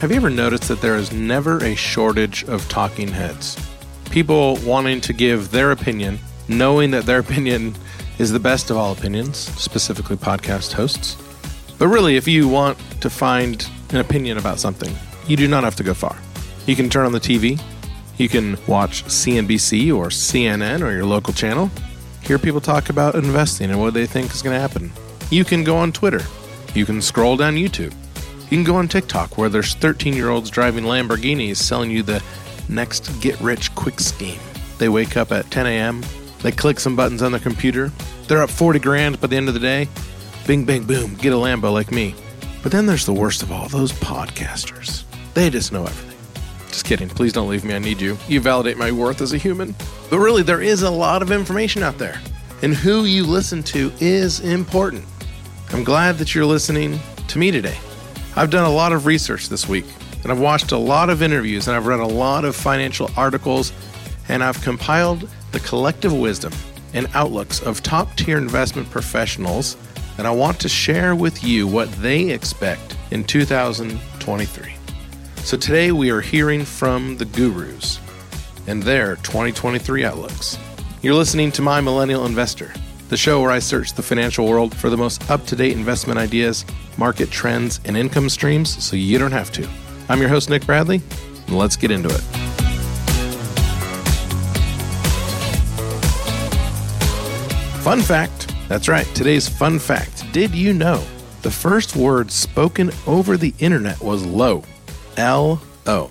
Have you ever noticed that there is never a shortage of talking heads? People wanting to give their opinion, knowing that their opinion is the best of all opinions, specifically podcast hosts. But really, if you want to find an opinion about something, you do not have to go far. You can turn on the TV, you can watch CNBC or CNN or your local channel, hear people talk about investing and what they think is going to happen. You can go on Twitter, you can scroll down YouTube, you can go on TikTok where there's 13 year olds driving Lamborghinis selling you the next get rich quick scheme. They wake up at 10 a.m., they click some buttons on their computer, they're up 40 grand by the end of the day. Bing, bang, boom, get a Lambo like me. But then there's the worst of all those podcasters. They just know everything. Just kidding. Please don't leave me. I need you. You validate my worth as a human. But really, there is a lot of information out there. And who you listen to is important. I'm glad that you're listening to me today. I've done a lot of research this week, and I've watched a lot of interviews, and I've read a lot of financial articles, and I've compiled the collective wisdom and outlooks of top tier investment professionals, and I want to share with you what they expect in 2023. So today we are hearing from the gurus and their 2023 outlooks. You're listening to My Millennial Investor, the show where I search the financial world for the most up to date investment ideas, market trends, and income streams so you don't have to. I'm your host, Nick Bradley, and let's get into it. Fun fact that's right, today's fun fact. Did you know the first word spoken over the internet was low? L O.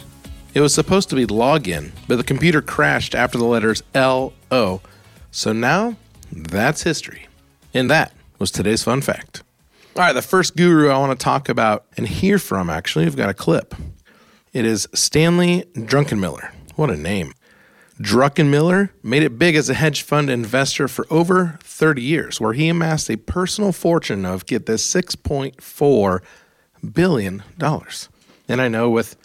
It was supposed to be login, but the computer crashed after the letters L O. So now that's history. And that was today's fun fact. All right, the first guru I want to talk about and hear from actually, I've got a clip. It is Stanley Druckenmiller. What a name. Druckenmiller made it big as a hedge fund investor for over 30 years, where he amassed a personal fortune of, get this, $6.4 billion. And I know with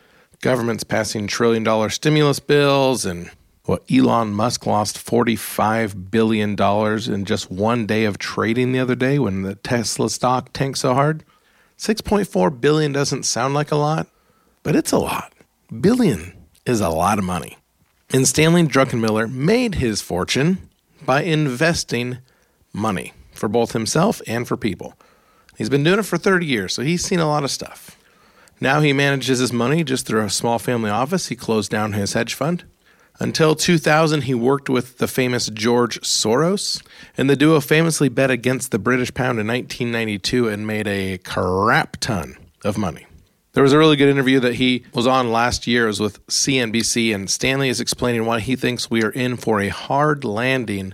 governments passing trillion dollar stimulus bills and what Elon Musk lost $45 billion in just one day of trading the other day when the Tesla stock tanked so hard. 6.4 billion doesn't sound like a lot, but it's a lot. Billion is a lot of money. And Stanley Druckenmiller made his fortune by investing money for both himself and for people. He's been doing it for 30 years, so he's seen a lot of stuff. Now he manages his money just through a small family office. He closed down his hedge fund. Until 2000, he worked with the famous George Soros, and the duo famously bet against the British pound in 1992 and made a crap ton of money. There was a really good interview that he was on last year. It was with CNBC, and Stanley is explaining why he thinks we are in for a hard landing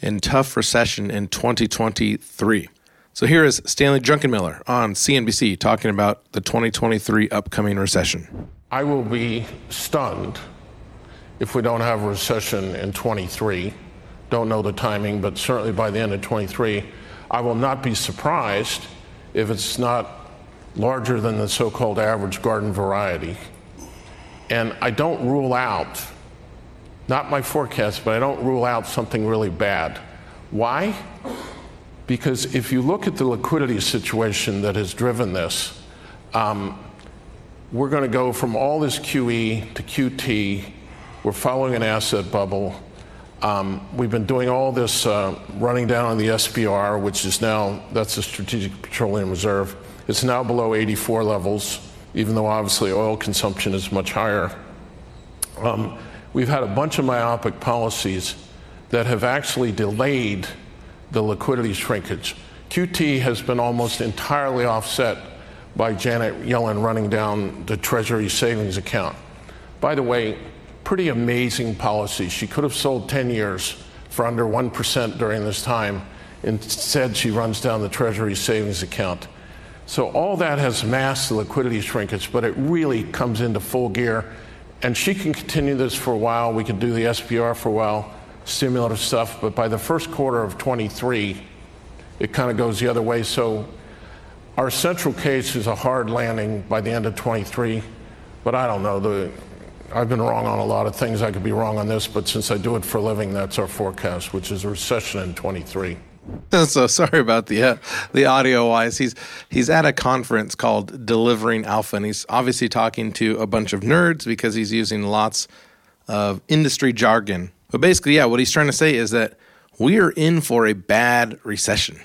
and tough recession in 2023. So here is Stanley Druckenmiller on CNBC talking about the 2023 upcoming recession. I will be stunned if we don't have a recession in 23. Don't know the timing, but certainly by the end of 23. I will not be surprised if it's not larger than the so called average garden variety. And I don't rule out, not my forecast, but I don't rule out something really bad. Why? Because if you look at the liquidity situation that has driven this, um, we're going to go from all this QE to QT. We're following an asset bubble. Um, we've been doing all this uh, running down on the SPR, which is now, that's the Strategic Petroleum Reserve. It's now below 84 levels, even though obviously oil consumption is much higher. Um, we've had a bunch of myopic policies that have actually delayed the liquidity shrinkage. QT has been almost entirely offset by Janet Yellen running down the Treasury savings account. By the way, pretty amazing policy. She could have sold 10 years for under 1% during this time. Instead, she runs down the Treasury savings account. So all that has masked the liquidity shrinkage, but it really comes into full gear. And she can continue this for a while. We can do the SPR for a while, stimulative stuff. But by the first quarter of 23, it kind of goes the other way. So our central case is a hard landing by the end of 23. But I don't know. The, I've been wrong on a lot of things. I could be wrong on this, but since I do it for a living, that's our forecast, which is a recession in 23. so sorry about the uh, the audio wise. He's he's at a conference called Delivering Alpha, and he's obviously talking to a bunch of nerds because he's using lots of industry jargon. But basically, yeah, what he's trying to say is that we are in for a bad recession,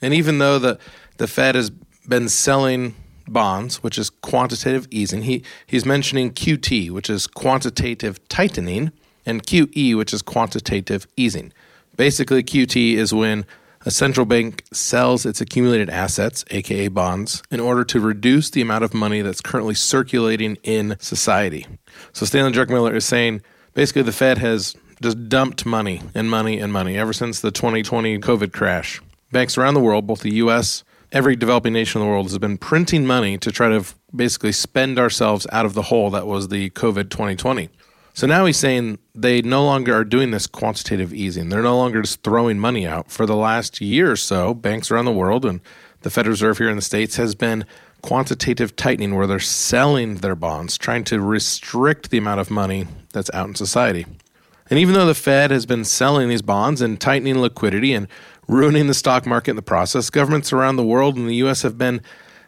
and even though the the Fed has been selling bonds, which is quantitative easing. He he's mentioning QT, which is quantitative tightening, and QE, which is quantitative easing. Basically, QT is when a central bank sells its accumulated assets, aka bonds, in order to reduce the amount of money that's currently circulating in society. So Stanley Druckenmiller is saying basically the Fed has just dumped money and money and money ever since the 2020 COVID crash. Banks around the world, both the US every developing nation in the world has been printing money to try to basically spend ourselves out of the hole that was the COVID 2020. So now he's saying they no longer are doing this quantitative easing. They're no longer just throwing money out. For the last year or so, banks around the world and the Federal Reserve here in the States has been quantitative tightening where they're selling their bonds, trying to restrict the amount of money that's out in society. And even though the Fed has been selling these bonds and tightening liquidity and ruining the stock market in the process. Governments around the world and the U.S. have been,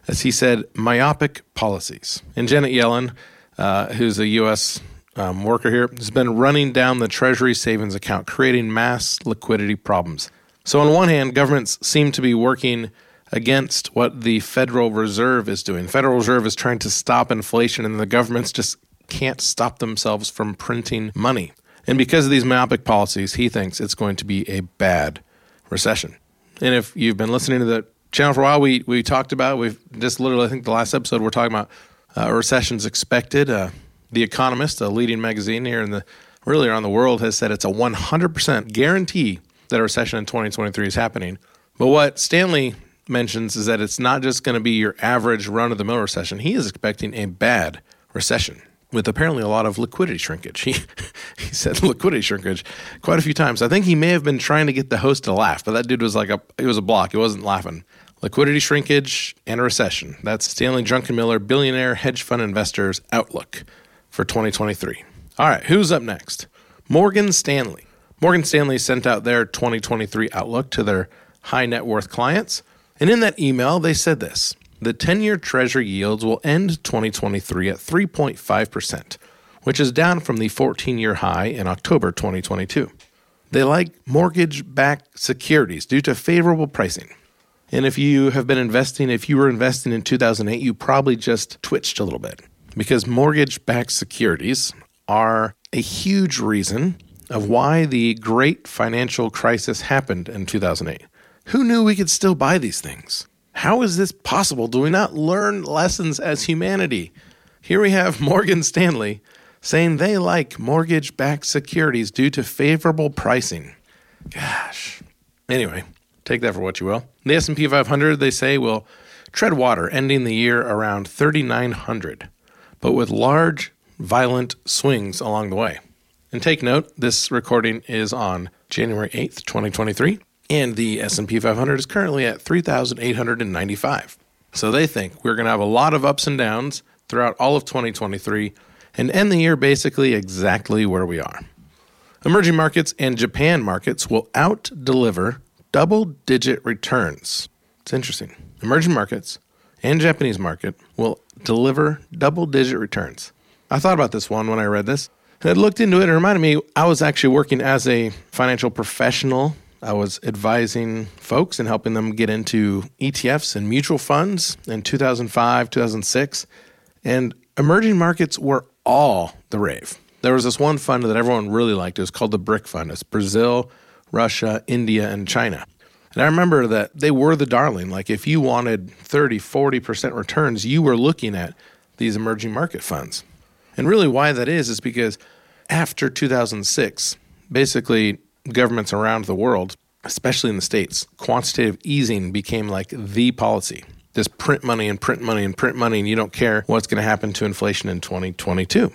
as he said, myopic policies. And Janet Yellen, uh, who's a U.S. Um, worker here, has been running down the Treasury savings account, creating mass liquidity problems. So, on one hand, governments seem to be working against what the Federal Reserve is doing. The Federal Reserve is trying to stop inflation, and the governments just can't stop themselves from printing money. And because of these myopic policies, he thinks it's going to be a bad recession. And if you've been listening to the channel for a while, we we talked about we've just literally I think the last episode we're talking about uh, recessions expected. Uh, the Economist, a leading magazine here in the really around the world, has said it's a 100% guarantee that a recession in 2023 is happening. But what Stanley mentions is that it's not just going to be your average run of the mill recession. He is expecting a bad recession with apparently a lot of liquidity shrinkage. He, he said liquidity shrinkage quite a few times. I think he may have been trying to get the host to laugh, but that dude was like a it was a block. He wasn't laughing. Liquidity shrinkage and a recession. That's Stanley Druckenmiller, billionaire hedge fund investors outlook for 2023. All right, who's up next? Morgan Stanley. Morgan Stanley sent out their 2023 outlook to their high net worth clients, and in that email they said this. The 10 year Treasury yields will end 2023 at 3.5%, which is down from the 14 year high in October 2022. They like mortgage backed securities due to favorable pricing. And if you have been investing, if you were investing in 2008, you probably just twitched a little bit because mortgage backed securities are a huge reason of why the great financial crisis happened in 2008. Who knew we could still buy these things? How is this possible? Do we not learn lessons as humanity? Here we have Morgan Stanley saying they like mortgage backed securities due to favorable pricing. Gosh. Anyway, take that for what you will. The S&P 500 they say will tread water ending the year around 3900, but with large violent swings along the way. And take note, this recording is on January 8th, 2023 and the S&P 500 is currently at 3895. So they think we're going to have a lot of ups and downs throughout all of 2023 and end the year basically exactly where we are. Emerging markets and Japan markets will out deliver double digit returns. It's interesting. Emerging markets and Japanese market will deliver double digit returns. I thought about this one when I read this. I looked into it. It reminded me I was actually working as a financial professional I was advising folks and helping them get into ETFs and mutual funds in 2005, 2006. And emerging markets were all the rave. There was this one fund that everyone really liked. It was called the BRIC Fund. It's Brazil, Russia, India, and China. And I remember that they were the darling. Like if you wanted 30, 40% returns, you were looking at these emerging market funds. And really, why that is, is because after 2006, basically governments around the world, especially in the States, quantitative easing became like the policy. Just print money and print money and print money, and you don't care what's going to happen to inflation in 2022.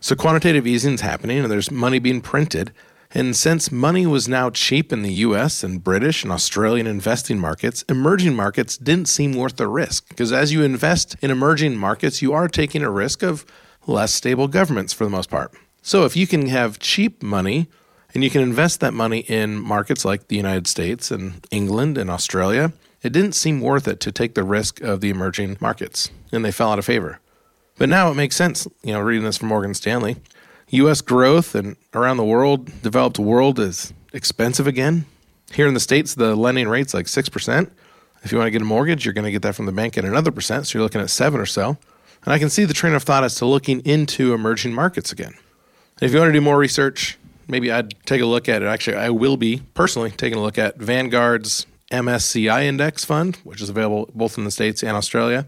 So quantitative easing is happening, and there's money being printed. And since money was now cheap in the US and British and Australian investing markets, emerging markets didn't seem worth the risk. Because as you invest in emerging markets, you are taking a risk of less stable governments for the most part. So if you can have cheap money and you can invest that money in markets like the United States and England and Australia, it didn't seem worth it to take the risk of the emerging markets, and they fell out of favor. But now it makes sense, you know, reading this from Morgan Stanley. US growth and around the world, developed world is expensive again. Here in the States, the lending rate's like 6%. If you want to get a mortgage, you're going to get that from the bank at another percent. So you're looking at seven or so. And I can see the train of thought as to looking into emerging markets again. And if you want to do more research, maybe I'd take a look at it. Actually, I will be personally taking a look at Vanguard's MSCI Index Fund, which is available both in the States and Australia,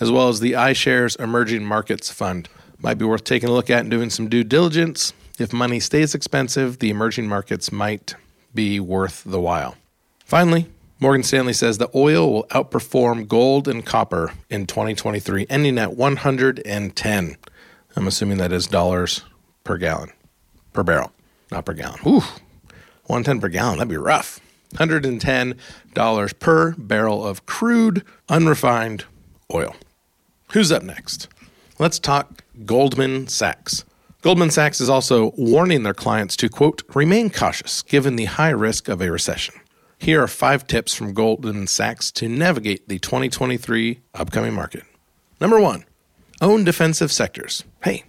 as well as the iShares Emerging Markets Fund. Might be worth taking a look at and doing some due diligence. If money stays expensive, the emerging markets might be worth the while. Finally, Morgan Stanley says the oil will outperform gold and copper in 2023, ending at 110. I'm assuming that is dollars per gallon, per barrel, not per gallon. Ooh, 110 per gallon, that'd be rough. $110 per barrel of crude, unrefined oil. Who's up next? Let's talk Goldman Sachs. Goldman Sachs is also warning their clients to, quote, remain cautious given the high risk of a recession. Here are five tips from Goldman Sachs to navigate the 2023 upcoming market. Number one, own defensive sectors. Hey,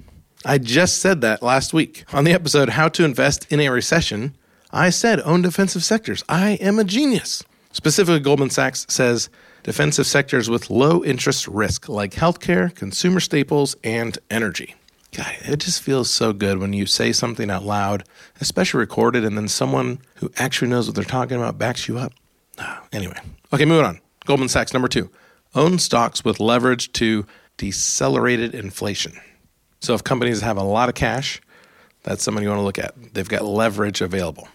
I just said that last week on the episode How to Invest in a Recession. I said own defensive sectors. I am a genius. Specifically, Goldman Sachs says defensive sectors with low interest risk like healthcare, consumer staples, and energy. God, it just feels so good when you say something out loud, especially recorded, and then someone who actually knows what they're talking about backs you up. Anyway, okay, moving on. Goldman Sachs, number two, own stocks with leverage to decelerated inflation. So if companies have a lot of cash, that's someone you want to look at. They've got leverage available.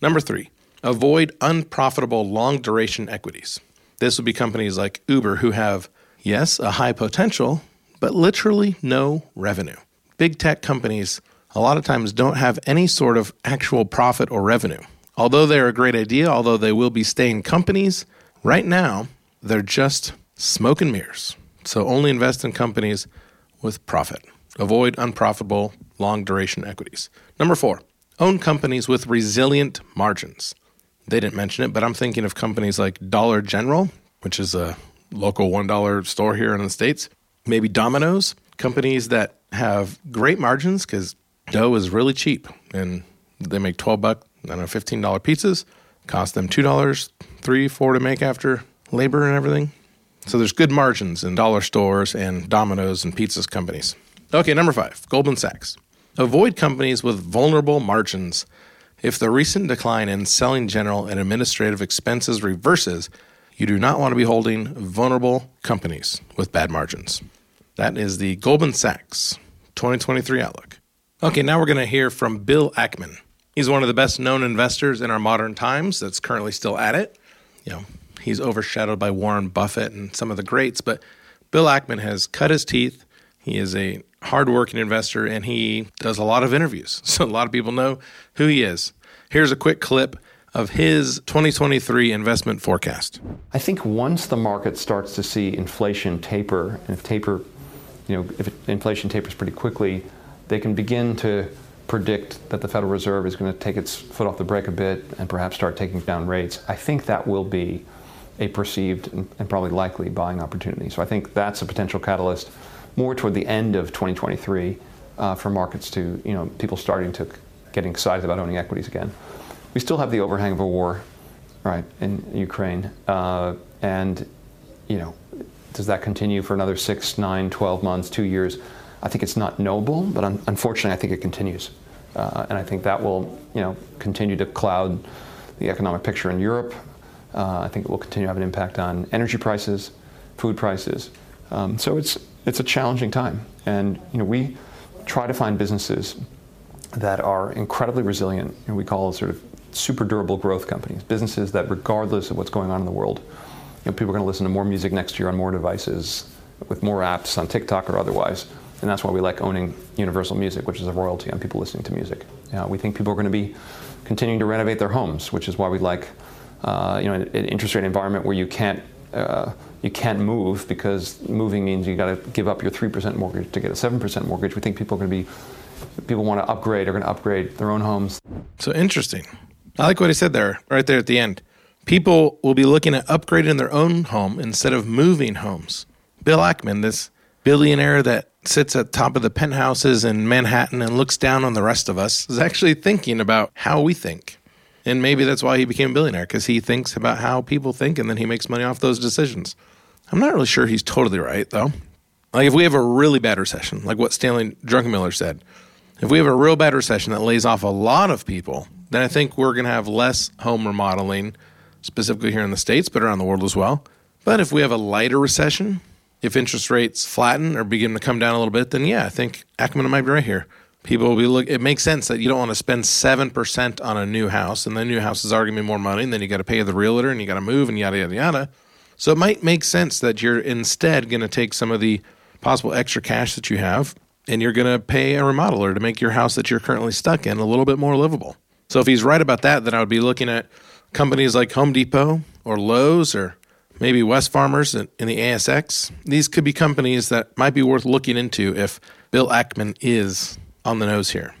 Number three, avoid unprofitable long duration equities. This would be companies like Uber who have, yes, a high potential, but literally no revenue. Big tech companies a lot of times don't have any sort of actual profit or revenue. Although they're a great idea, although they will be staying companies, right now they're just smoke and mirrors. So only invest in companies with profit. Avoid unprofitable long duration equities. Number four, own companies with resilient margins. They didn't mention it, but I'm thinking of companies like Dollar General, which is a local $1 store here in the States. Maybe Domino's, companies that have great margins because dough is really cheap and they make 12 buck, I don't know, $15 pizzas, cost them $2, 3 4 to make after labor and everything. So there's good margins in dollar stores and Domino's and pizzas companies. Okay, number five, Goldman Sachs. Avoid companies with vulnerable margins if the recent decline in selling general and administrative expenses reverses, you do not want to be holding vulnerable companies with bad margins. That is the Goldman Sachs 2023 outlook. Okay, now we're going to hear from Bill Ackman. He's one of the best known investors in our modern times that's currently still at it. You know, he's overshadowed by Warren Buffett and some of the greats, but Bill Ackman has cut his teeth. He is a hardworking investor, and he does a lot of interviews. So a lot of people know who he is. Here's a quick clip of his 2023 investment forecast. I think once the market starts to see inflation taper, and if taper, you know, if inflation tapers pretty quickly, they can begin to predict that the Federal Reserve is going to take its foot off the brake a bit and perhaps start taking down rates. I think that will be a perceived and probably likely buying opportunity. So I think that's a potential catalyst more toward the end of 2023 uh, for markets to, you know, people starting to getting excited about owning equities again. We still have the overhang of a war, right, in Ukraine. Uh, and, you know, does that continue for another six, nine, 12 months, two years? I think it's not knowable, but un- unfortunately, I think it continues. Uh, and I think that will, you know, continue to cloud the economic picture in Europe. Uh, I think it will continue to have an impact on energy prices, food prices. Um, so it's it's a challenging time, and you know we try to find businesses that are incredibly resilient. And we call sort of super durable growth companies, businesses that, regardless of what's going on in the world, you know, people are going to listen to more music next year on more devices, with more apps on TikTok or otherwise. And that's why we like owning Universal Music, which is a royalty on people listening to music. Uh, we think people are going to be continuing to renovate their homes, which is why we like uh, you know, an, interest rate environment where you can't uh, you can't move because moving means you got to give up your three percent mortgage to get a seven percent mortgage. We think people are going to be people want to upgrade are going to upgrade their own homes. So interesting. I like what he said there, right there at the end. People will be looking at upgrading their own home instead of moving homes. Bill Ackman, this billionaire that sits at top of the penthouses in Manhattan and looks down on the rest of us, is actually thinking about how we think. And maybe that's why he became a billionaire, because he thinks about how people think and then he makes money off those decisions. I'm not really sure he's totally right, though. Like, if we have a really bad recession, like what Stanley Druckenmiller said, if we have a real bad recession that lays off a lot of people, then I think we're going to have less home remodeling, specifically here in the States, but around the world as well. But if we have a lighter recession, if interest rates flatten or begin to come down a little bit, then yeah, I think Ackman might be right here people will be look. It makes sense that you don't want to spend seven percent on a new house, and the new house is be more money, and then you got to pay the realtor, and you got to move, and yada yada yada. So it might make sense that you're instead going to take some of the possible extra cash that you have, and you're going to pay a remodeler to make your house that you're currently stuck in a little bit more livable. So if he's right about that, then I would be looking at companies like Home Depot or Lowe's or maybe Wesfarmers in the ASX. These could be companies that might be worth looking into if Bill Ackman is on the nose here.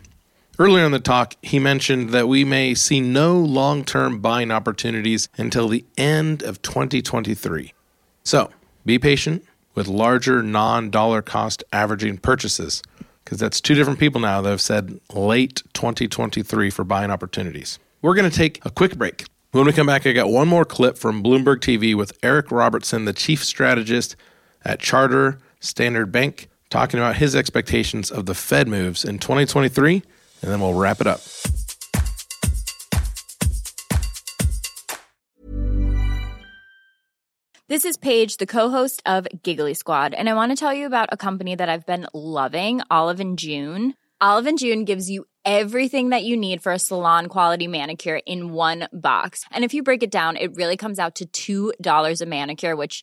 Earlier in the talk, he mentioned that we may see no long term buying opportunities until the end of 2023. So be patient with larger non dollar cost averaging purchases, because that's two different people now that have said late 2023 for buying opportunities. We're going to take a quick break. When we come back, I got one more clip from Bloomberg TV with Eric Robertsen, the chief strategist at Charter Standard Bank talking about his expectations of the Fed moves in 2023, and then we'll wrap it up. This is Paige, the co-host of Giggly Squad, and I want to tell you about a company that I've been loving, Olive and June. Olive and June gives you everything that you need for a salon quality manicure in one box. And if you break it down, it really comes out to $2 a manicure, which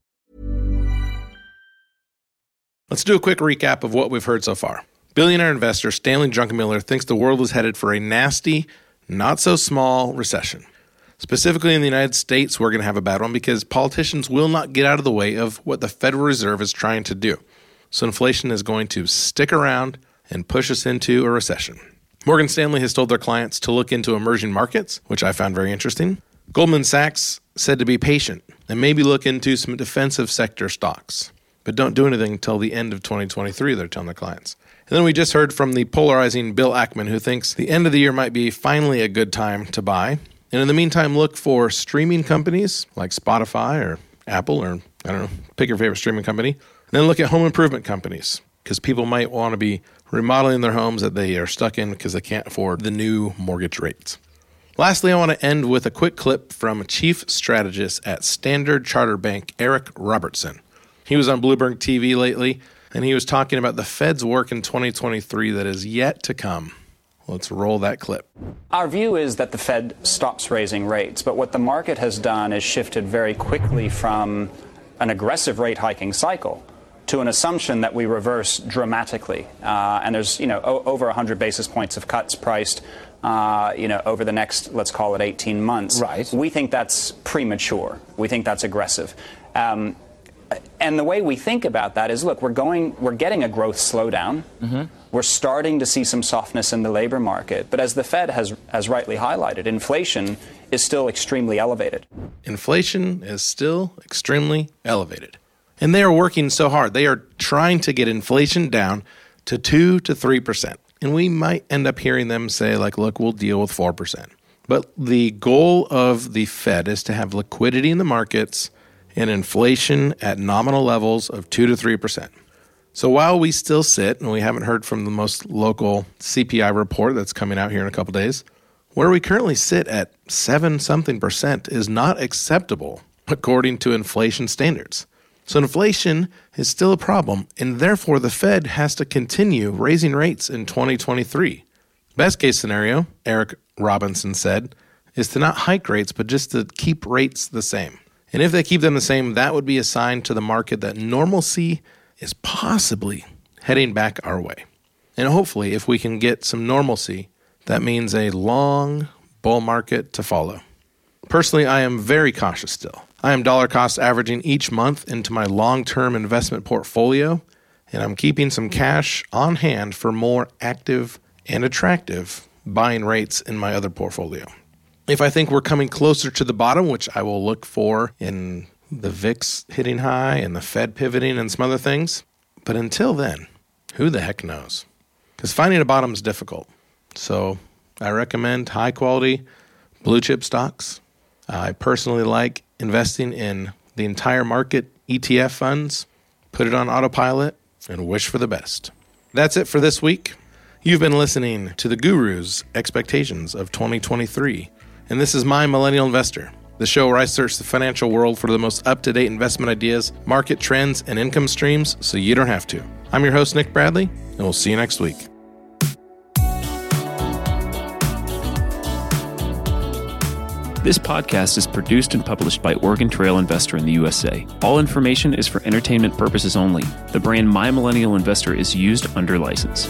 Let's do a quick recap of what we've heard so far. Billionaire investor Stanley Druckenmiller thinks the world is headed for a nasty, not so small recession. Specifically in the United States, we're going to have a bad one because politicians will not get out of the way of what the Federal Reserve is trying to do. So inflation is going to stick around and push us into a recession. Morgan Stanley has told their clients to look into emerging markets, which I found very interesting. Goldman Sachs said to be patient and maybe look into some defensive sector stocks but don't do anything until the end of 2023, they're telling their clients. And then we just heard from the polarizing Bill Ackman, who thinks the end of the year might be finally a good time to buy. And in the meantime, look for streaming companies like Spotify or Apple or, I don't know, pick your favorite streaming company. And then look at home improvement companies because people might want to be remodeling their homes that they are stuck in because they can't afford the new mortgage rates. Lastly, I want to end with a quick clip from Chief Strategist at Standard Charter Bank, Eric Robertsen. He was on Bloomberg TV lately, and he was talking about the Fed's work in 2023 that is yet to come. Let's roll that clip. Our view is that the Fed stops raising rates, but what the market has done is shifted very quickly from an aggressive rate hiking cycle to an assumption that we reverse dramatically. Uh, and there's, you know, o- over 100 basis points of cuts priced uh, you know, over the next, let's call it 18 months. Right. We think that's premature. We think that's aggressive. Um, and the way we think about that is, look, we're going, we're getting a growth slowdown. Mm-hmm. We're starting to see some softness in the labor market. But as the Fed has, has rightly highlighted, inflation is still extremely elevated. Inflation is still extremely elevated. And they are working so hard. They are trying to get inflation down to 2 to 3%. And we might end up hearing them say, like, look, we'll deal with 4%. But the goal of the Fed is to have liquidity in the markets and inflation at nominal levels of 2 to 3%. So while we still sit, and we haven't heard from the most local CPI report that's coming out here in a couple days, where we currently sit at 7 something percent is not acceptable according to inflation standards. So inflation is still a problem, and therefore the Fed has to continue raising rates in 2023. Best case scenario, Eric Robinson said, is to not hike rates, but just to keep rates the same. And if they keep them the same, that would be a sign to the market that normalcy is possibly heading back our way. And hopefully, if we can get some normalcy, that means a long bull market to follow. Personally, I am very cautious still. I am dollar cost averaging each month into my long term investment portfolio, and I'm keeping some cash on hand for more active and attractive buying rates in my other portfolio. If I think we're coming closer to the bottom, which I will look for in the VIX hitting high and the Fed pivoting and some other things, but until then, who the heck knows? Because finding a bottom is difficult. So I recommend high quality blue chip stocks. I personally like investing in the entire market ETF funds, put it on autopilot, and wish for the best. That's it for this week. You've been listening to the Guru's Expectations of 2023 and this is My Millennial Investor, the show where I search the financial world for the most up to date investment ideas, market trends, and income streams so you don't have to. I'm your host, Nick Bradley, and we'll see you next week. This podcast is produced and published by Oregon Trail Investor in the USA. All information is for entertainment purposes only. The brand My Millennial Investor is used under license.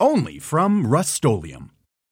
only from Rust-Oleum